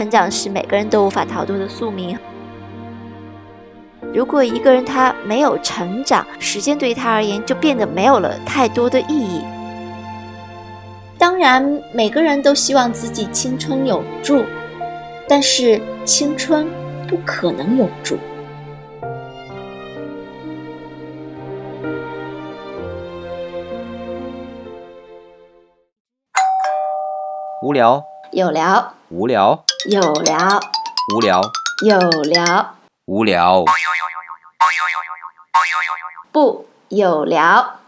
成长是每个人都无法逃脱的宿命。如果一个人他没有成长，时间对于他而言就变得没有了太多的意义。当然，每个人都希望自己青春永驻，但是青春不可能永驻。无聊，有聊，无聊，有聊，无聊，有聊，无聊，不有聊。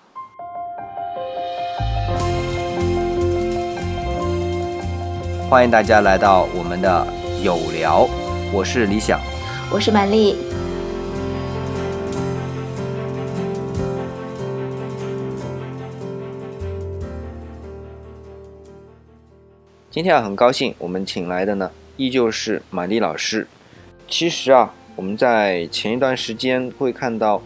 欢迎大家来到我们的有聊，我是李想。我是满丽。今天啊，很高兴我们请来的呢，依旧是满丽老师。其实啊，我们在前一段时间会看到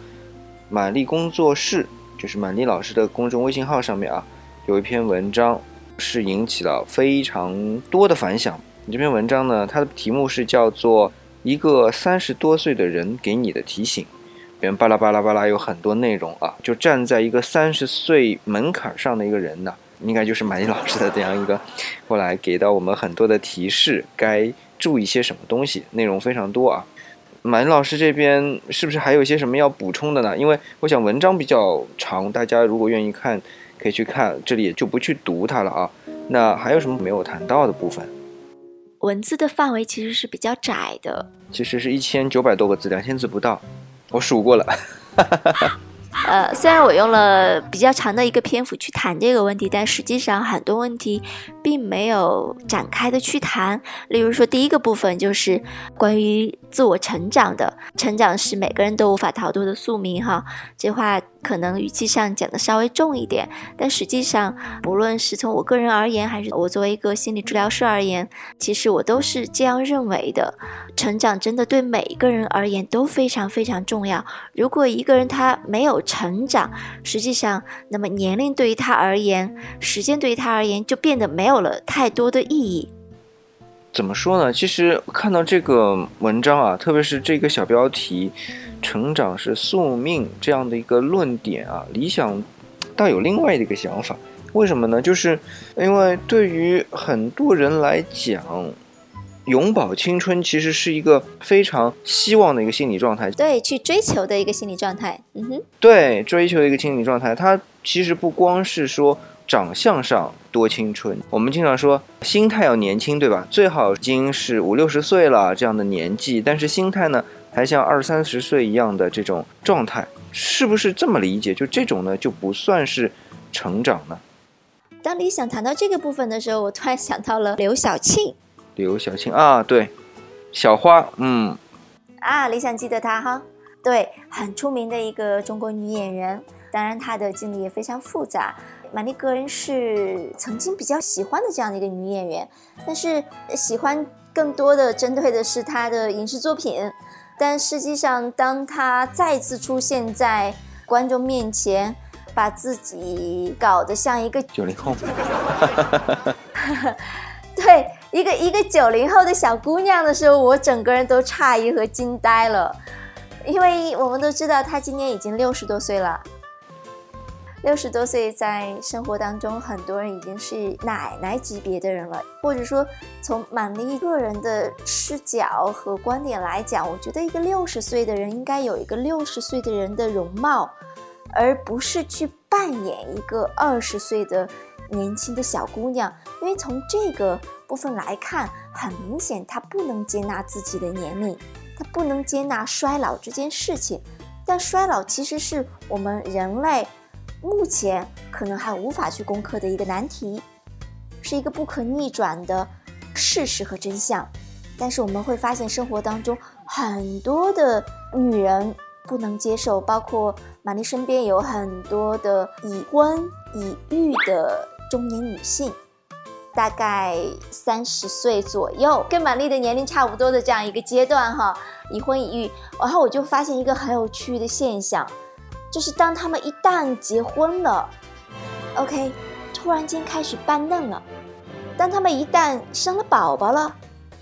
满丽工作室，就是满丽老师的公众微信号上面啊，有一篇文章是引起了非常多的反响。你这篇文章呢，它的题目是叫做《一个三十多岁的人给你的提醒》，里面巴拉巴拉巴拉有很多内容啊，就站在一个三十岁门槛上的一个人呢。应该就是满意老师的这样一个，过来给到我们很多的提示，该注意些什么东西，内容非常多啊。满意老师这边是不是还有一些什么要补充的呢？因为我想文章比较长，大家如果愿意看，可以去看，这里也就不去读它了啊。那还有什么没有谈到的部分？文字的范围其实是比较窄的，其实是一千九百多个字，两千字不到，我数过了。呃，虽然我用了比较长的一个篇幅去谈这个问题，但实际上很多问题并没有展开的去谈。例如说，第一个部分就是关于自我成长的，成长是每个人都无法逃脱的宿命，哈，这话。可能语气上讲的稍微重一点，但实际上，不论是从我个人而言，还是我作为一个心理治疗师而言，其实我都是这样认为的。成长真的对每一个人而言都非常非常重要。如果一个人他没有成长，实际上，那么年龄对于他而言，时间对于他而言就变得没有了太多的意义。怎么说呢？其实看到这个文章啊，特别是这个小标题。成长是宿命这样的一个论点啊，理想倒有另外的一个想法。为什么呢？就是因为对于很多人来讲，永葆青春其实是一个非常希望的一个心理状态，对，去追求的一个心理状态。嗯哼，对，追求的一个心理状态，它其实不光是说长相上多青春，我们经常说心态要年轻，对吧？最好已经是五六十岁了这样的年纪，但是心态呢？还像二三十岁一样的这种状态，是不是这么理解？就这种呢，就不算是成长呢？当理想谈到这个部分的时候，我突然想到了刘晓庆。刘晓庆啊，对，小花，嗯，啊，理想记得她哈，对，很出名的一个中国女演员。当然，她的经历也非常复杂。玛丽格人是曾经比较喜欢的这样的一个女演员，但是喜欢更多的针对的是她的影视作品。但实际上，当她再次出现在观众面前，把自己搞得像一个九零后，对，一个一个九零后的小姑娘的时候，我整个人都诧异和惊呆了，因为我们都知道她今年已经六十多岁了。六十多岁，在生活当中，很多人已经是奶奶级别的人了。或者说，从满丽个人的视角和观点来讲，我觉得一个六十岁的人应该有一个六十岁的人的容貌，而不是去扮演一个二十岁的年轻的小姑娘。因为从这个部分来看，很明显，她不能接纳自己的年龄，她不能接纳衰老这件事情。但衰老其实是我们人类。目前可能还无法去攻克的一个难题，是一个不可逆转的事实和真相。但是我们会发现，生活当中很多的女人不能接受，包括玛丽身边有很多的已婚已育的中年女性，大概三十岁左右，跟玛丽的年龄差不多的这样一个阶段哈，已婚已育。然后我就发现一个很有趣的现象。就是当他们一旦结婚了，OK，突然间开始扮嫩了；当他们一旦生了宝宝了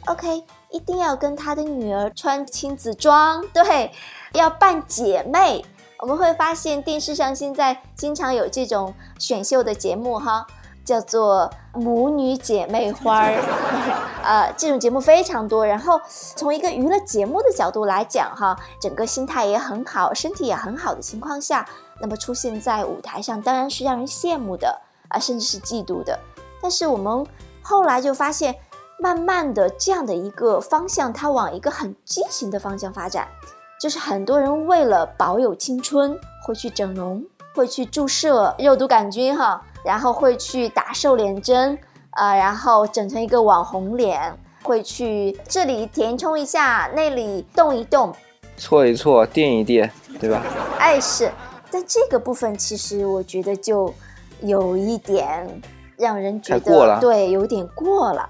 OK，一定要跟他的女儿穿亲子装，对，要扮姐妹。我们会发现电视上现在经常有这种选秀的节目哈，叫做母女姐妹花儿，呃，这种节目非常多。然后从一个娱乐节目的角度来讲哈，整个心态也很好，身体也很好的情况下，那么出现在舞台上当然是让人羡慕的啊，甚至是嫉妒的。但是我们后来就发现。慢慢的，这样的一个方向，它往一个很畸形的方向发展，就是很多人为了保有青春，会去整容，会去注射肉毒杆菌，哈，然后会去打瘦脸针，呃，然后整成一个网红脸，会去这里填充一下，那里动一动，搓一搓，垫一垫，对吧？哎，是，但这个部分其实我觉得就有一点让人觉得，对，有点过了。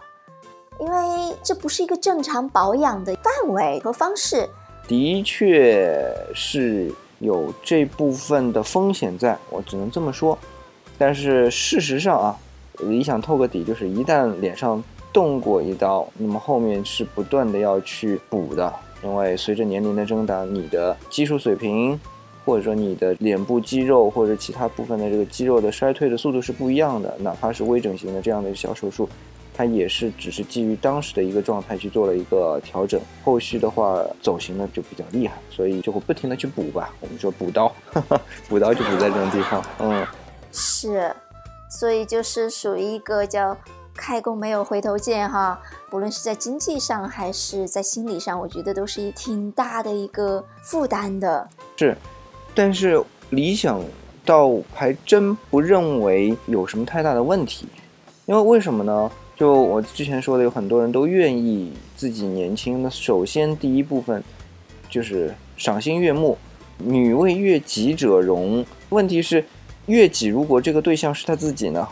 因为这不是一个正常保养的范围和方式，的确是有这部分的风险在，我只能这么说。但是事实上啊，理想透个底，就是一旦脸上动过一刀，那么后面是不断的要去补的，因为随着年龄的增长，你的技术水平，或者说你的脸部肌肉或者其他部分的这个肌肉的衰退的速度是不一样的，哪怕是微整形的这样的小手术。它也是只是基于当时的一个状态去做了一个调整，后续的话走形呢就比较厉害，所以就会不停的去补吧。我们说补刀，补刀就补在这种地方。嗯，是，所以就是属于一个叫开弓没有回头箭哈。不论是在经济上还是在心理上，我觉得都是一挺大的一个负担的。是，但是理想倒还真不认为有什么太大的问题，因为为什么呢？就我之前说的，有很多人都愿意自己年轻。那首先第一部分就是赏心悦目，女为悦己者容。问题是，悦己如果这个对象是他自己呢？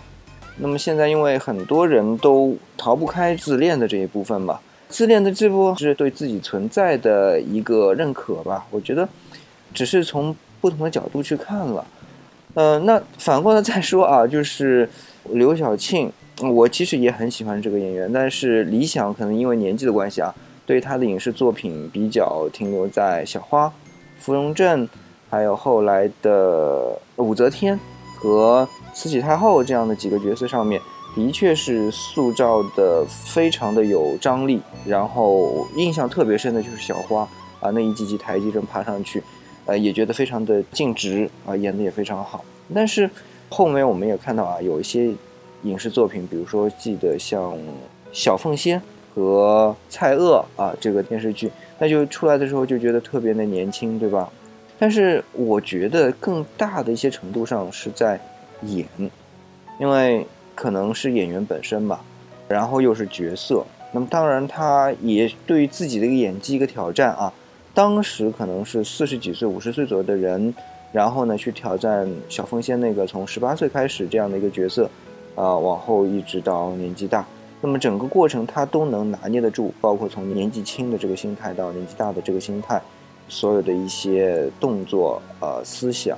那么现在因为很多人都逃不开自恋的这一部分吧，自恋的这部是对自己存在的一个认可吧。我觉得只是从不同的角度去看了。呃，那反过来再说啊，就是刘晓庆。我其实也很喜欢这个演员，但是理想可能因为年纪的关系啊，对他的影视作品比较停留在小花、芙蓉镇，还有后来的武则天和慈禧太后这样的几个角色上面，的确是塑造的非常的有张力。然后印象特别深的就是小花啊，那一级级台阶正爬上去，呃，也觉得非常的尽职啊，演的也非常好。但是后面我们也看到啊，有一些。影视作品，比如说记得像《小凤仙》和《蔡锷》啊，这个电视剧，那就出来的时候就觉得特别的年轻，对吧？但是我觉得更大的一些程度上是在演，因为可能是演员本身吧，然后又是角色，那么当然他也对于自己的一个演技一个挑战啊。当时可能是四十几岁、五十岁左右的人，然后呢去挑战小凤仙那个从十八岁开始这样的一个角色。啊，往后一直到年纪大，那么整个过程他都能拿捏得住，包括从年纪轻的这个心态到年纪大的这个心态，所有的一些动作、呃思想，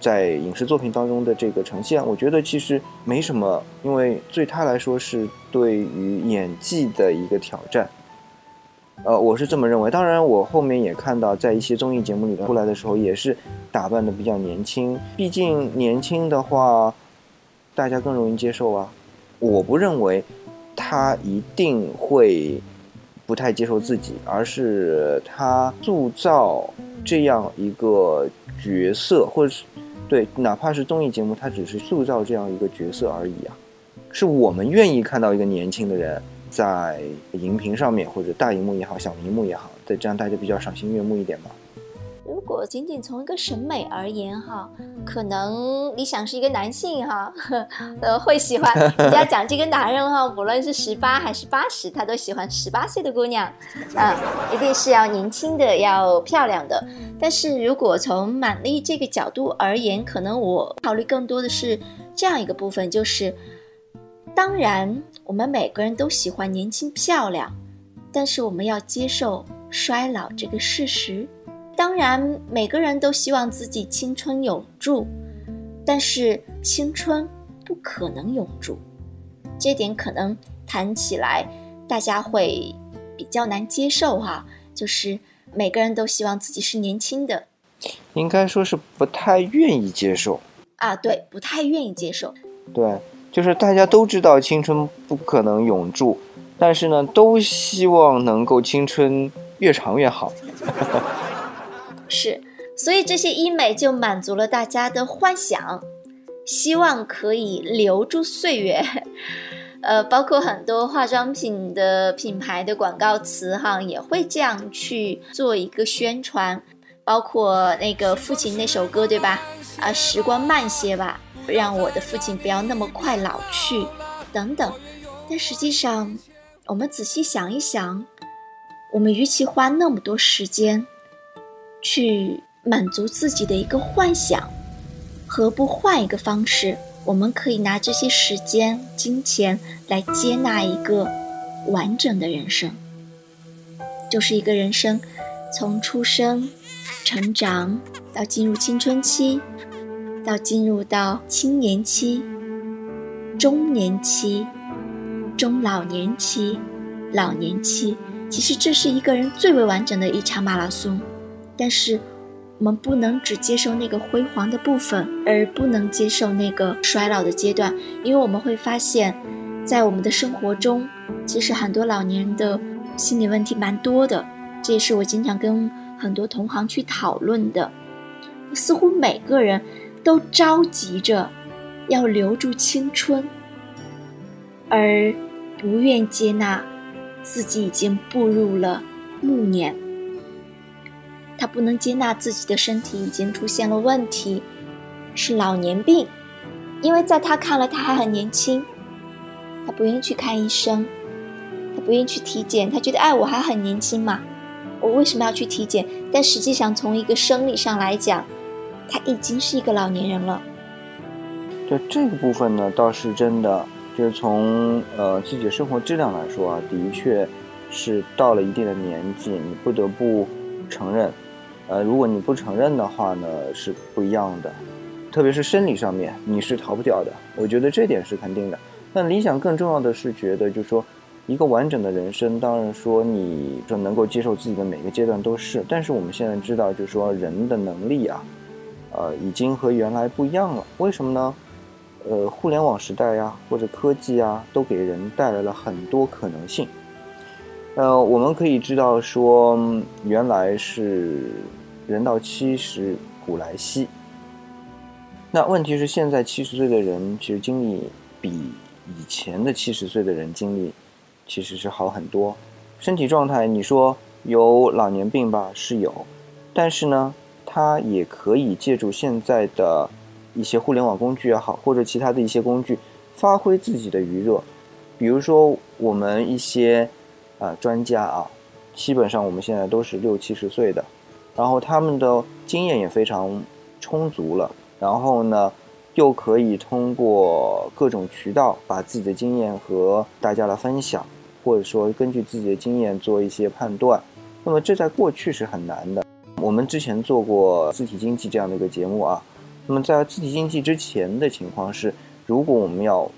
在影视作品当中的这个呈现，我觉得其实没什么，因为对他来说是对于演技的一个挑战。呃，我是这么认为。当然，我后面也看到在一些综艺节目里面出来的时候，也是打扮的比较年轻，毕竟年轻的话。大家更容易接受啊！我不认为他一定会不太接受自己，而是他塑造这样一个角色，或者是对，哪怕是综艺节目，他只是塑造这样一个角色而已啊！是我们愿意看到一个年轻的人在荧屏上面，或者大荧幕也好，小荧幕也好，在，这样大家比较赏心悦目一点嘛。如果仅仅从一个审美而言，哈，可能理想是一个男性，哈，呃，会喜欢人家讲这个男人，哈，无论是十八还是八十，他都喜欢十八岁的姑娘，啊，一定是要年轻的，要漂亮的。但是如果从满丽这个角度而言，可能我考虑更多的是这样一个部分，就是，当然我们每个人都喜欢年轻漂亮，但是我们要接受衰老这个事实。当然，每个人都希望自己青春永驻，但是青春不可能永驻。这点可能谈起来，大家会比较难接受哈，就是每个人都希望自己是年轻的，应该说是不太愿意接受啊，对，不太愿意接受，对，就是大家都知道青春不可能永驻，但是呢，都希望能够青春越长越好，是，所以这些医美就满足了大家的幻想，希望可以留住岁月。呃，包括很多化妆品的品牌的广告词哈，也会这样去做一个宣传。包括那个父亲那首歌，对吧？啊，时光慢些吧，让我的父亲不要那么快老去，等等。但实际上，我们仔细想一想，我们与其花那么多时间去满足自己的一个幻想，何不换一个方式？我们可以拿这些时间、金钱来接纳一个完整的人生，就是一个人生从出生、成长到进入青春期，到进入到青年期、中年期、中老年期、老年期。其实这是一个人最为完整的一场马拉松，但是。我们不能只接受那个辉煌的部分，而不能接受那个衰老的阶段，因为我们会发现，在我们的生活中，其实很多老年人的心理问题蛮多的。这也是我经常跟很多同行去讨论的。似乎每个人都着急着要留住青春，而不愿接纳自己已经步入了暮年。他不能接纳自己的身体已经出现了问题，是老年病，因为在他看来他还很年轻，他不愿意去看医生，他不愿意去体检，他觉得哎我还很年轻嘛，我为什么要去体检？但实际上从一个生理上来讲，他已经是一个老年人了。对这个部分呢，倒是真的，就是从呃自己的生活质量来说啊，的确是到了一定的年纪，你不得不承认。呃，如果你不承认的话呢，是不一样的，特别是生理上面，你是逃不掉的。我觉得这点是肯定的。但理想更重要的是觉得，就是说，一个完整的人生，当然说你就能够接受自己的每个阶段都是。但是我们现在知道，就是说人的能力啊，呃，已经和原来不一样了。为什么呢？呃，互联网时代呀，或者科技啊，都给人带来了很多可能性。呃，我们可以知道说，原来是。人到七十古来稀。那问题是，现在七十岁的人其实精力比以前的七十岁的人精力其实是好很多。身体状态，你说有老年病吧，是有，但是呢，他也可以借助现在的一些互联网工具也好，或者其他的一些工具，发挥自己的余热。比如说，我们一些啊专家啊，基本上我们现在都是六七十岁的。然后他们的经验也非常充足了，然后呢，又可以通过各种渠道把自己的经验和大家来分享，或者说根据自己的经验做一些判断。那么这在过去是很难的。我们之前做过字体经济这样的一个节目啊，那么在字体经济之前的情况是，如果我们要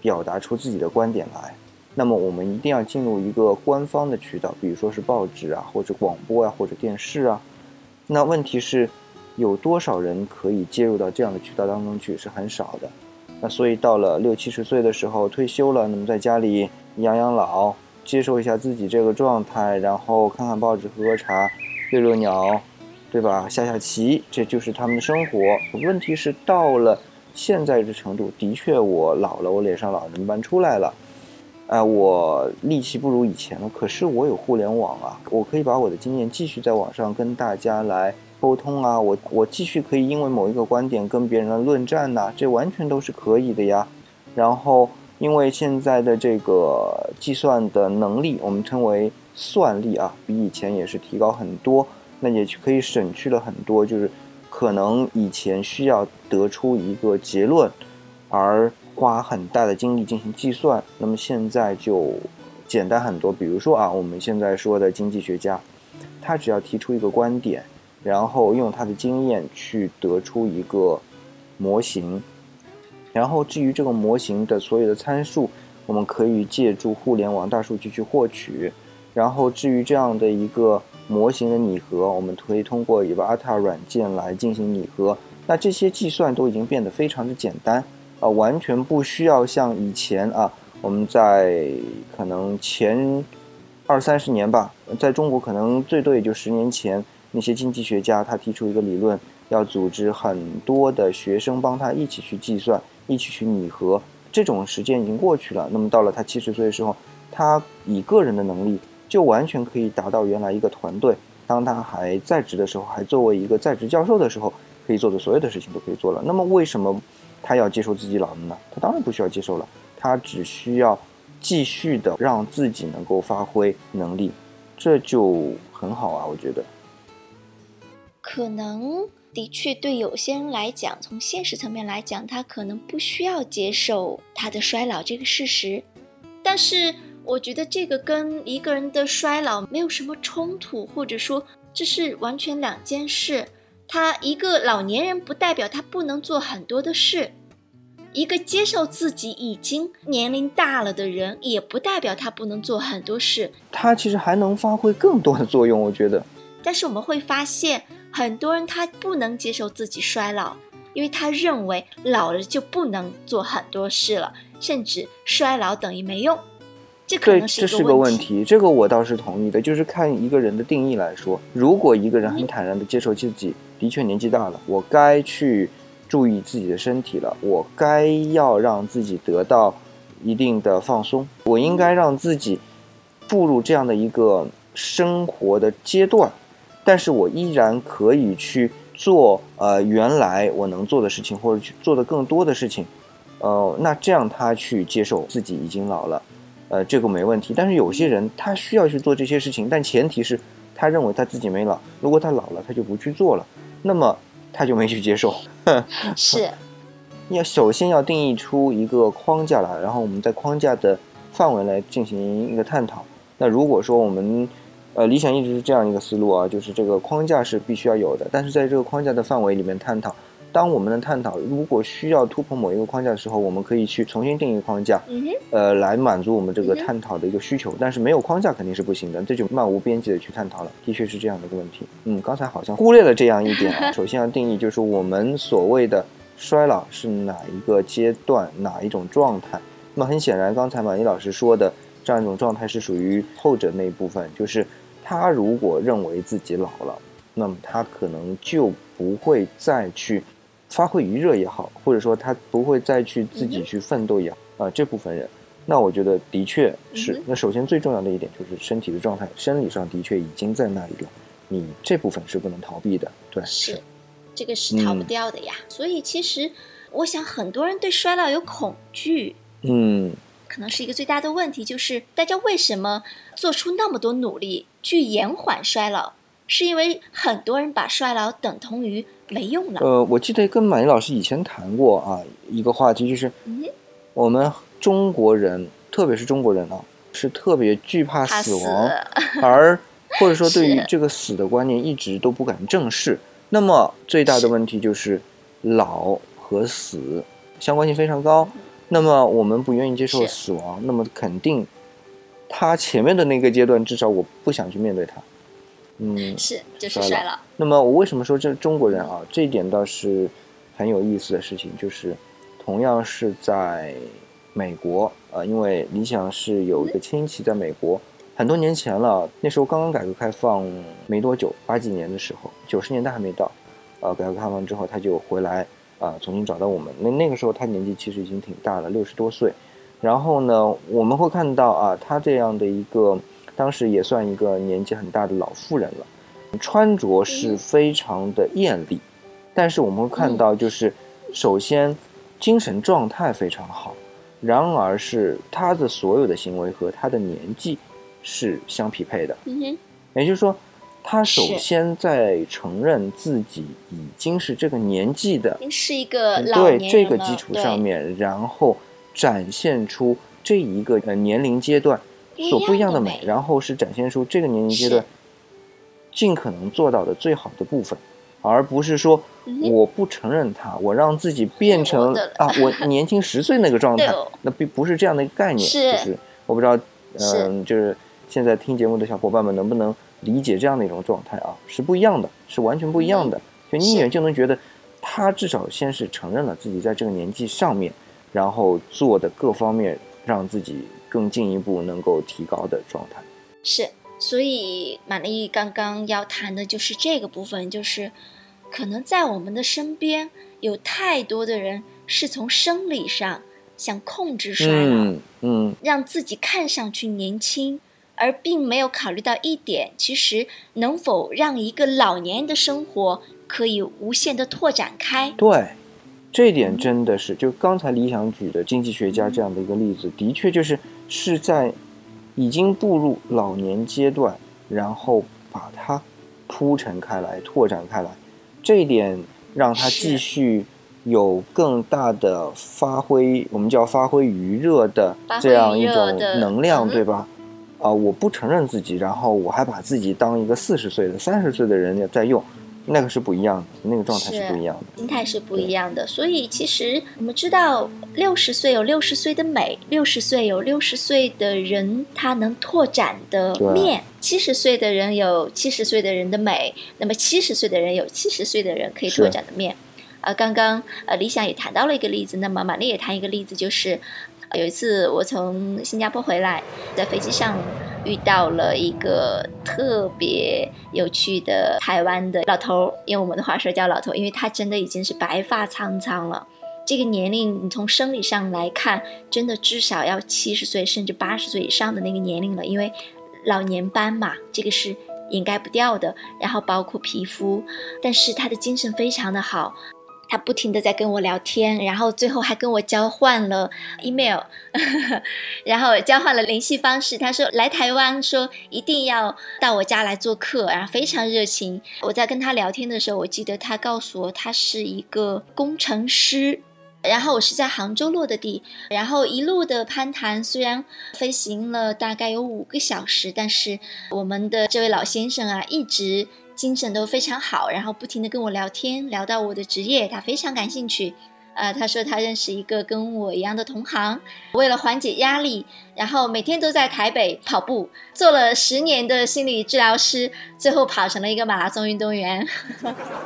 表达出自己的观点来，那么我们一定要进入一个官方的渠道，比如说是报纸啊，或者广播啊，或者电视啊。那问题是，有多少人可以介入到这样的渠道当中去？是很少的。那所以到了六七十岁的时候退休了，那么在家里养养老，接受一下自己这个状态，然后看看报纸、喝喝茶、遛遛鸟，对吧？下下棋，这就是他们的生活。问题是到了现在这程度，的确我老了，我脸上老人斑出来了。哎，我力气不如以前了，可是我有互联网啊，我可以把我的经验继续在网上跟大家来沟通啊，我我继续可以因为某一个观点跟别人来论战呐，这完全都是可以的呀。然后，因为现在的这个计算的能力，我们称为算力啊，比以前也是提高很多，那也可以省去了很多，就是可能以前需要得出一个结论，而。花很大的精力进行计算，那么现在就简单很多。比如说啊，我们现在说的经济学家，他只要提出一个观点，然后用他的经验去得出一个模型，然后至于这个模型的所有的参数，我们可以借助互联网大数据去获取，然后至于这样的一个模型的拟合，我们可以通过 Evata 软件来进行拟合。那这些计算都已经变得非常的简单，啊，完全不需要像以前啊，我们在可能前二三十年吧，在中国可能最多也就十年前，那些经济学家他提出一个理论，要组织很多的学生帮他一起去计算，一起去拟合，这种时间已经过去了。那么到了他七十岁的时候，他以个人的能力就完全可以达到原来一个团队，当他还在职的时候，还作为一个在职教授的时候。可以做的所有的事情都可以做了。那么为什么他要接受自己老了呢？他当然不需要接受了，他只需要继续的让自己能够发挥能力，这就很好啊，我觉得。可能的确对有些人来讲，从现实层面来讲，他可能不需要接受他的衰老这个事实。但是我觉得这个跟一个人的衰老没有什么冲突，或者说这是完全两件事。他一个老年人不代表他不能做很多的事，一个接受自己已经年龄大了的人也不代表他不能做很多事。他其实还能发挥更多的作用，我觉得。但是我们会发现，很多人他不能接受自己衰老，因为他认为老了就不能做很多事了，甚至衰老等于没用。这可能是个问题，这个我倒是同意的。就是看一个人的定义来说，如果一个人很坦然的接受自己。的确年纪大了，我该去注意自己的身体了。我该要让自己得到一定的放松。我应该让自己步入这样的一个生活的阶段，但是我依然可以去做呃原来我能做的事情，或者去做的更多的事情。呃，那这样他去接受自己已经老了，呃，这个没问题。但是有些人他需要去做这些事情，但前提是他认为他自己没老。如果他老了，他就不去做了。那么他就没去接受，是，要首先要定义出一个框架来，然后我们在框架的范围来进行一个探讨。那如果说我们，呃，理想一直是这样一个思路啊，就是这个框架是必须要有的，但是在这个框架的范围里面探讨。当我们的探讨如果需要突破某一个框架的时候，我们可以去重新定义框架，呃，来满足我们这个探讨的一个需求。但是没有框架肯定是不行的，这就漫无边际的去探讨了。的确是这样的一个问题。嗯，刚才好像忽略了这样一点啊。首先要定义，就是我们所谓的衰老是哪一个阶段、哪一种状态。那么很显然，刚才马妮老师说的这样一种状态是属于后者那一部分，就是他如果认为自己老了，那么他可能就不会再去。发挥余热也好，或者说他不会再去自己去奋斗也好，啊，这部分人，那我觉得的确是。那首先最重要的一点就是身体的状态，生理上的确已经在那里了，你这部分是不能逃避的。对，是，这个是逃不掉的呀。所以其实我想很多人对衰老有恐惧，嗯，可能是一个最大的问题，就是大家为什么做出那么多努力去延缓衰老？是因为很多人把衰老等同于没用了。呃，我记得跟马云老师以前谈过啊，一个话题就是，我们中国人，特别是中国人啊，是特别惧怕死亡，而或者说对于这个死的观念一直都不敢正视。那么最大的问题就是老和死相关性非常高。那么我们不愿意接受死亡，那么肯定他前面的那个阶段，至少我不想去面对它。嗯，是就是衰老。那么我为什么说这中国人啊？这一点倒是很有意思的事情，就是同样是在美国呃，因为理想是有一个亲戚在美国，很多年前了，那时候刚刚改革开放没多久，八几年的时候，九十年代还没到，呃，改革开放之后他就回来啊，重新找到我们。那那个时候他年纪其实已经挺大了，六十多岁。然后呢，我们会看到啊，他这样的一个。当时也算一个年纪很大的老妇人了，穿着是非常的艳丽，但是我们会看到，就是首先精神状态非常好，然而是她的所有的行为和她的年纪是相匹配的。嗯哼，也就是说，她首先在承认自己已经是这个年纪的，是一个对这个基础上面，然后展现出这一个呃年龄阶段。所不一样的美，然后是展现出这个年龄阶段尽可能做到的最好的部分，而不是说我不承认它，我让自己变成啊，我年轻十岁那个状态，那并不是这样的一个概念。就是我不知道，嗯，就是现在听节目的小伙伴们能不能理解这样的一种状态啊？是不一样的，是完全不一样的。就你一眼就能觉得，他至少先是承认了自己在这个年纪上面，然后做的各方面让自己更进一步能够提高的状态。是，所以玛丽刚刚要谈的就是这个部分，就是可能在我们的身边有太多的人是从生理上想控制衰老，嗯嗯，让自己看上去年轻，而并没有考虑到一点，其实能否让一个老年人的生活可以无限的拓展开。对，这一点真的是，就刚才李想举的经济学家这样的一个例子，的确就是是在已经步入老年阶段，然后把它铺陈开来、拓展开来，这一点让他继续有更大的发挥，我们叫发挥余热的这样一种能量，嗯对吧？啊、我不承认自己，然后我还把自己当一个四十岁的、三十岁的人在用，那个是不一样的，那个状态是是不一样的。心态是不一样的，所以其实我们知道，六十岁有六十岁的美，六十岁有六十岁的人他能拓展的面，七十岁的人有七十岁的人的美，那么七十岁的人有七十岁的人可以拓展的面。呃，刚刚呃理想也谈到了一个例子，那么玛丽也谈一个例子，就是呃有一次我从新加坡回来，在飞机上遇到了一个特别有趣的台湾的老头儿，用我们的话说叫老头，因为他真的已经是白发苍苍了。这个年龄，你从生理上来看，真的至少要七十岁甚至八十岁以上的那个年龄了，因为老年斑嘛，这个是掩盖不掉的。然后包括皮肤，但是他的精神非常的好，他不停的在跟我聊天，然后最后还跟我交换了 email，然后交换了联系方式。他说来台湾，说一定要到我家来做客，然后非常热情。我在跟他聊天的时候，我记得他告诉我他是一个工程师。然后我是在杭州落的地，然后一路的攀谈，虽然飞行了大概有五个小时，但是我们的这位老先生啊，一直精神都非常好，然后不停的跟我聊天，聊到我的职业，他非常感兴趣。呃，他说他认识一个跟我一样的同行，为了缓解压力，然后每天都在台北跑步，做了十年的心理治疗师，最后跑成了一个马拉松运动员。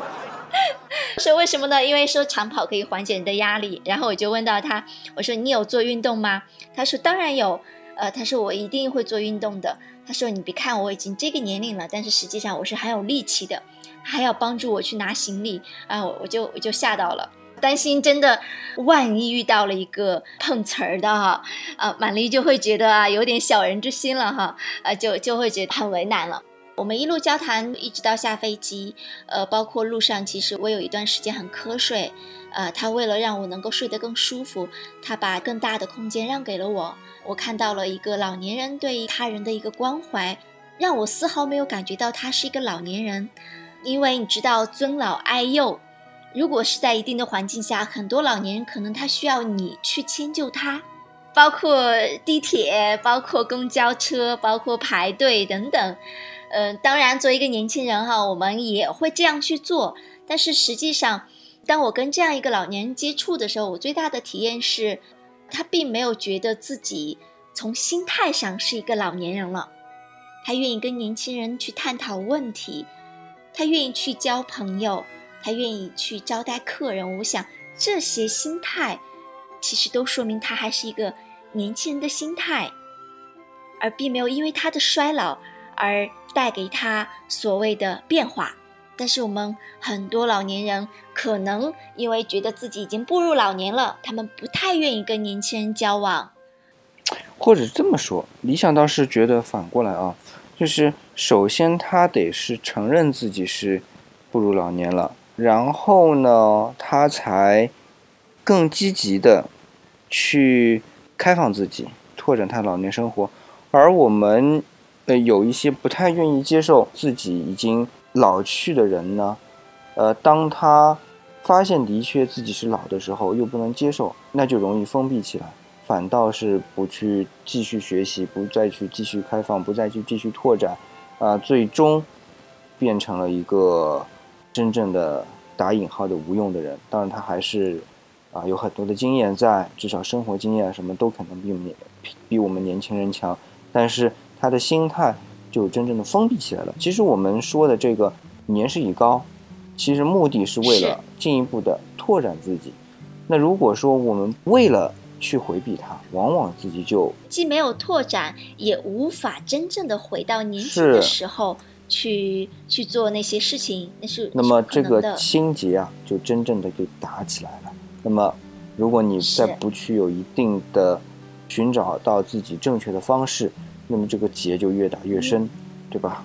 说为什么呢？因为说长跑可以缓解人的压力。然后我就问到他，我说你有做运动吗？他说当然有。呃，他说我一定会做运动的。他说你别看我已经这个年龄了，但是实际上我是很有力气的，还要帮助我去拿行李啊，我我就我就吓到了。担心真的，万一遇到了一个碰瓷儿的哈，啊，满丽就会觉得啊有点小人之心了哈，啊，就就会觉得很为难了。我们一路交谈，一直到下飞机，呃，包括路上，其实我有一段时间很瞌睡，呃，他为了让我能够睡得更舒服，他把更大的空间让给了我。我看到了一个老年人对他人的一个关怀，让我丝毫没有感觉到他是一个老年人，因为你知道尊老爱幼，如果是在一定的环境下，很多老年人可能他需要你去迁就他。包括地铁，包括公交车，包括排队等等，呃，当然，作为一个年轻人哈，我们也会这样去做。但是实际上，当我跟这样一个老年人接触的时候，我最大的体验是，他并没有觉得自己从心态上是一个老年人了，他愿意跟年轻人去探讨问题，他愿意去交朋友，他愿意去招待客人。我想这些心态，其实都说明他还是一个年轻人的心态，而并没有因为他的衰老而带给他所谓的变化。但是我们很多老年人可能因为觉得自己已经步入老年了，他们不太愿意跟年轻人交往。或者这么说，理想倒是觉得反过来啊，就是首先他得是承认自己是步入老年了，然后呢，他才更积极的去开放自己，拓展他老年生活。而我们呃有一些不太愿意接受自己已经老去的人呢，呃，当他发现的确自己是老的时候，又不能接受，那就容易封闭起来。反倒是不去继续学习，不再去继续开放，不再去继续拓展，啊、最终变成了一个真正的打引号的无用的人。当然，他还是啊、有很多的经验在，至少生活经验什么都可能比我们比我们年轻人强。但是他的心态就真正的封闭起来了。其实我们说的这个年事已高，其实目的是为了进一步的拓展自己。那如果说我们为了去回避它，往往自己就既没有拓展，也无法真正的回到年轻的时候去去做那些事情，那是那么这个心结啊，就真正的给打起来了。那么，如果你再不去有一定的寻找到自己正确的方式，那么这个结就越打越深，对吧？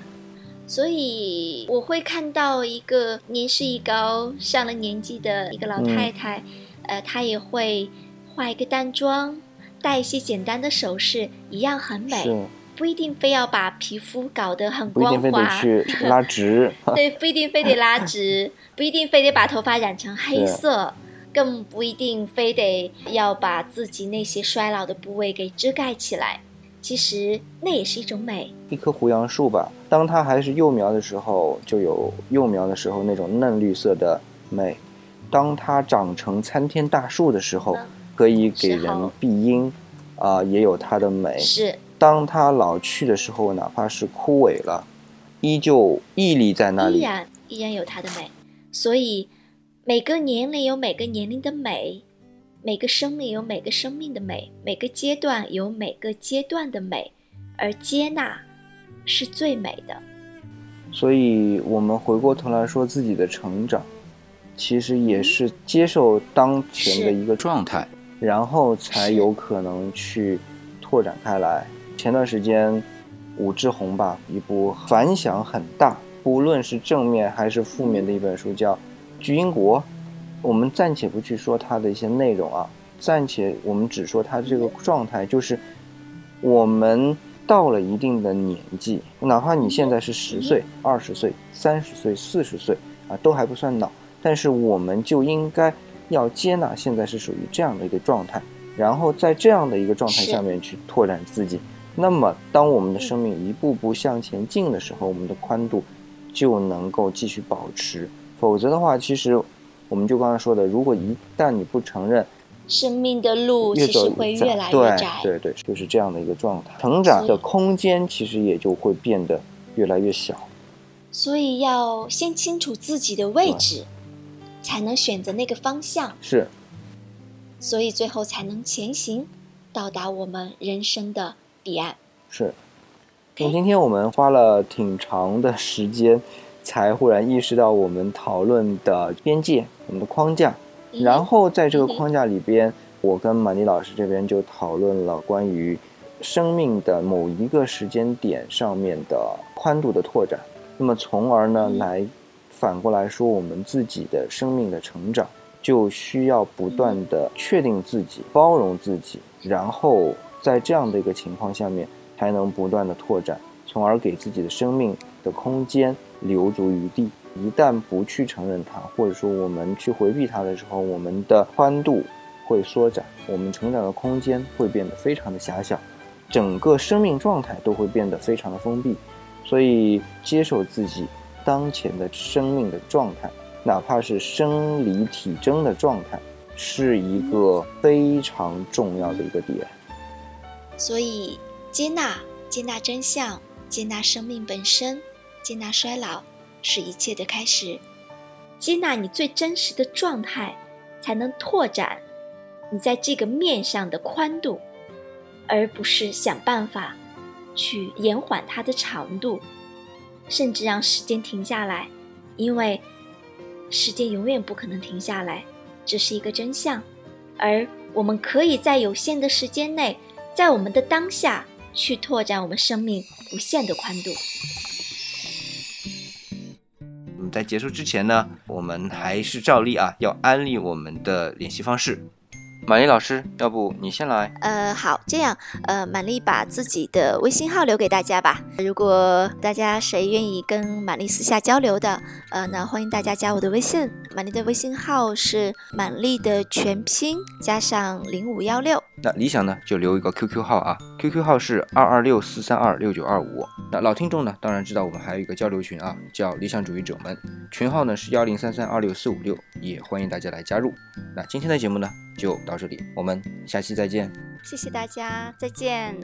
所以我会看到一个年事已高、上了年纪的一个老太太，呃，她也会。化一个淡妆，戴一些简单的首饰，一样很美。不一定非要把皮肤搞得很光滑，去 拉直。对，不一定非得拉直，不一定非得把头发染成黑色，更不一定非得要把自己那些衰老的部位给遮盖起来。其实那也是一种美。一棵胡杨树吧，当它还是幼苗的时候，就有幼苗的时候那种嫩绿色的美；当它长成参天大树的时候。可以给人庇荫，啊，也有它的美。是，当它老去的时候，哪怕是枯萎了，依旧屹立在那里，依然依然有它的美。所以，每个年龄有每个年龄的美，每个生命有每个生命的美，每个阶段有每个阶段的美，而接纳是最美的。所以我们回过头来说自己的成长，其实也是接受当前的一个状态。然后才有可能去拓展开来。前段时间，武志红吧，一部反响很大，不论是正面还是负面的一本书，叫《巨婴国》。我们暂且不去说它的一些内容啊，暂且我们只说它这个状态，就是我们到了一定的年纪，哪怕你现在是十岁、二十岁、三十岁、四十岁啊，都还不算老，但是我们就应该。要接纳现在是属于这样的一个状态，然后在这样的一个状态下面去拓展自己。那么，当我们的生命一步步向前进的时候，我们的宽度就能够继续保持。否则的话，其实我们就刚才说的，如果一旦你不承认，生命的路其实会越来越窄。对对对，就是这样的一个状态，成长的空间其实也就会变得越来越小。所以要先清楚自己的位置。才能选择那个方向，是，所以最后才能前行，到达我们人生的彼岸。是，从今天我们花了挺长的时间，才忽然意识到我们讨论的边界，我们的框架。然后在这个框架里边，我跟马尼老师这边就讨论了关于生命的某一个时间点上面的宽度的拓展。那么从而呢来。反过来说，我们自己的生命的成长，就需要不断的确定自己、包容自己，然后在这样的一个情况下面，才能不断的拓展，从而给自己的生命的空间留足余地。一旦不去承认它，或者说我们去回避它的时候，我们的宽度会缩窄，我们成长的空间会变得非常的狭小，整个生命状态都会变得非常的封闭。所以，接受自己。当前的生命的状态，哪怕是生理体征的状态，是一个非常重要的一个点。所以，接纳、接纳真相、接纳生命本身、接纳衰老，是一切的开始。接纳你最真实的状态，才能拓展你在这个面上的宽度，而不是想办法去延缓它的长度。甚至让时间停下来，因为时间永远不可能停下来，这是一个真相。而我们可以在有限的时间内，在我们的当下去拓展我们生命无限的宽度。在结束之前呢，我们还是照例啊，要安利我们的联系方式。玛丽老师，要不你先来？呃，好，这样，呃，玛丽把自己的微信号留给大家吧。如果大家谁愿意跟玛丽私下交流的，呃，那欢迎大家加我的微信。玛丽的微信号是玛丽的全拼加上零五幺六。那理想呢，就留一个 QQ 号啊，QQ 号是二二六四三二六九二五。那老听众呢，当然知道我们还有一个交流群啊，叫理想主义者们，群号呢是幺零三三二六四五六，也欢迎大家来加入。那今天的节目呢，就到这里，我们下期再见。谢谢大家，再见。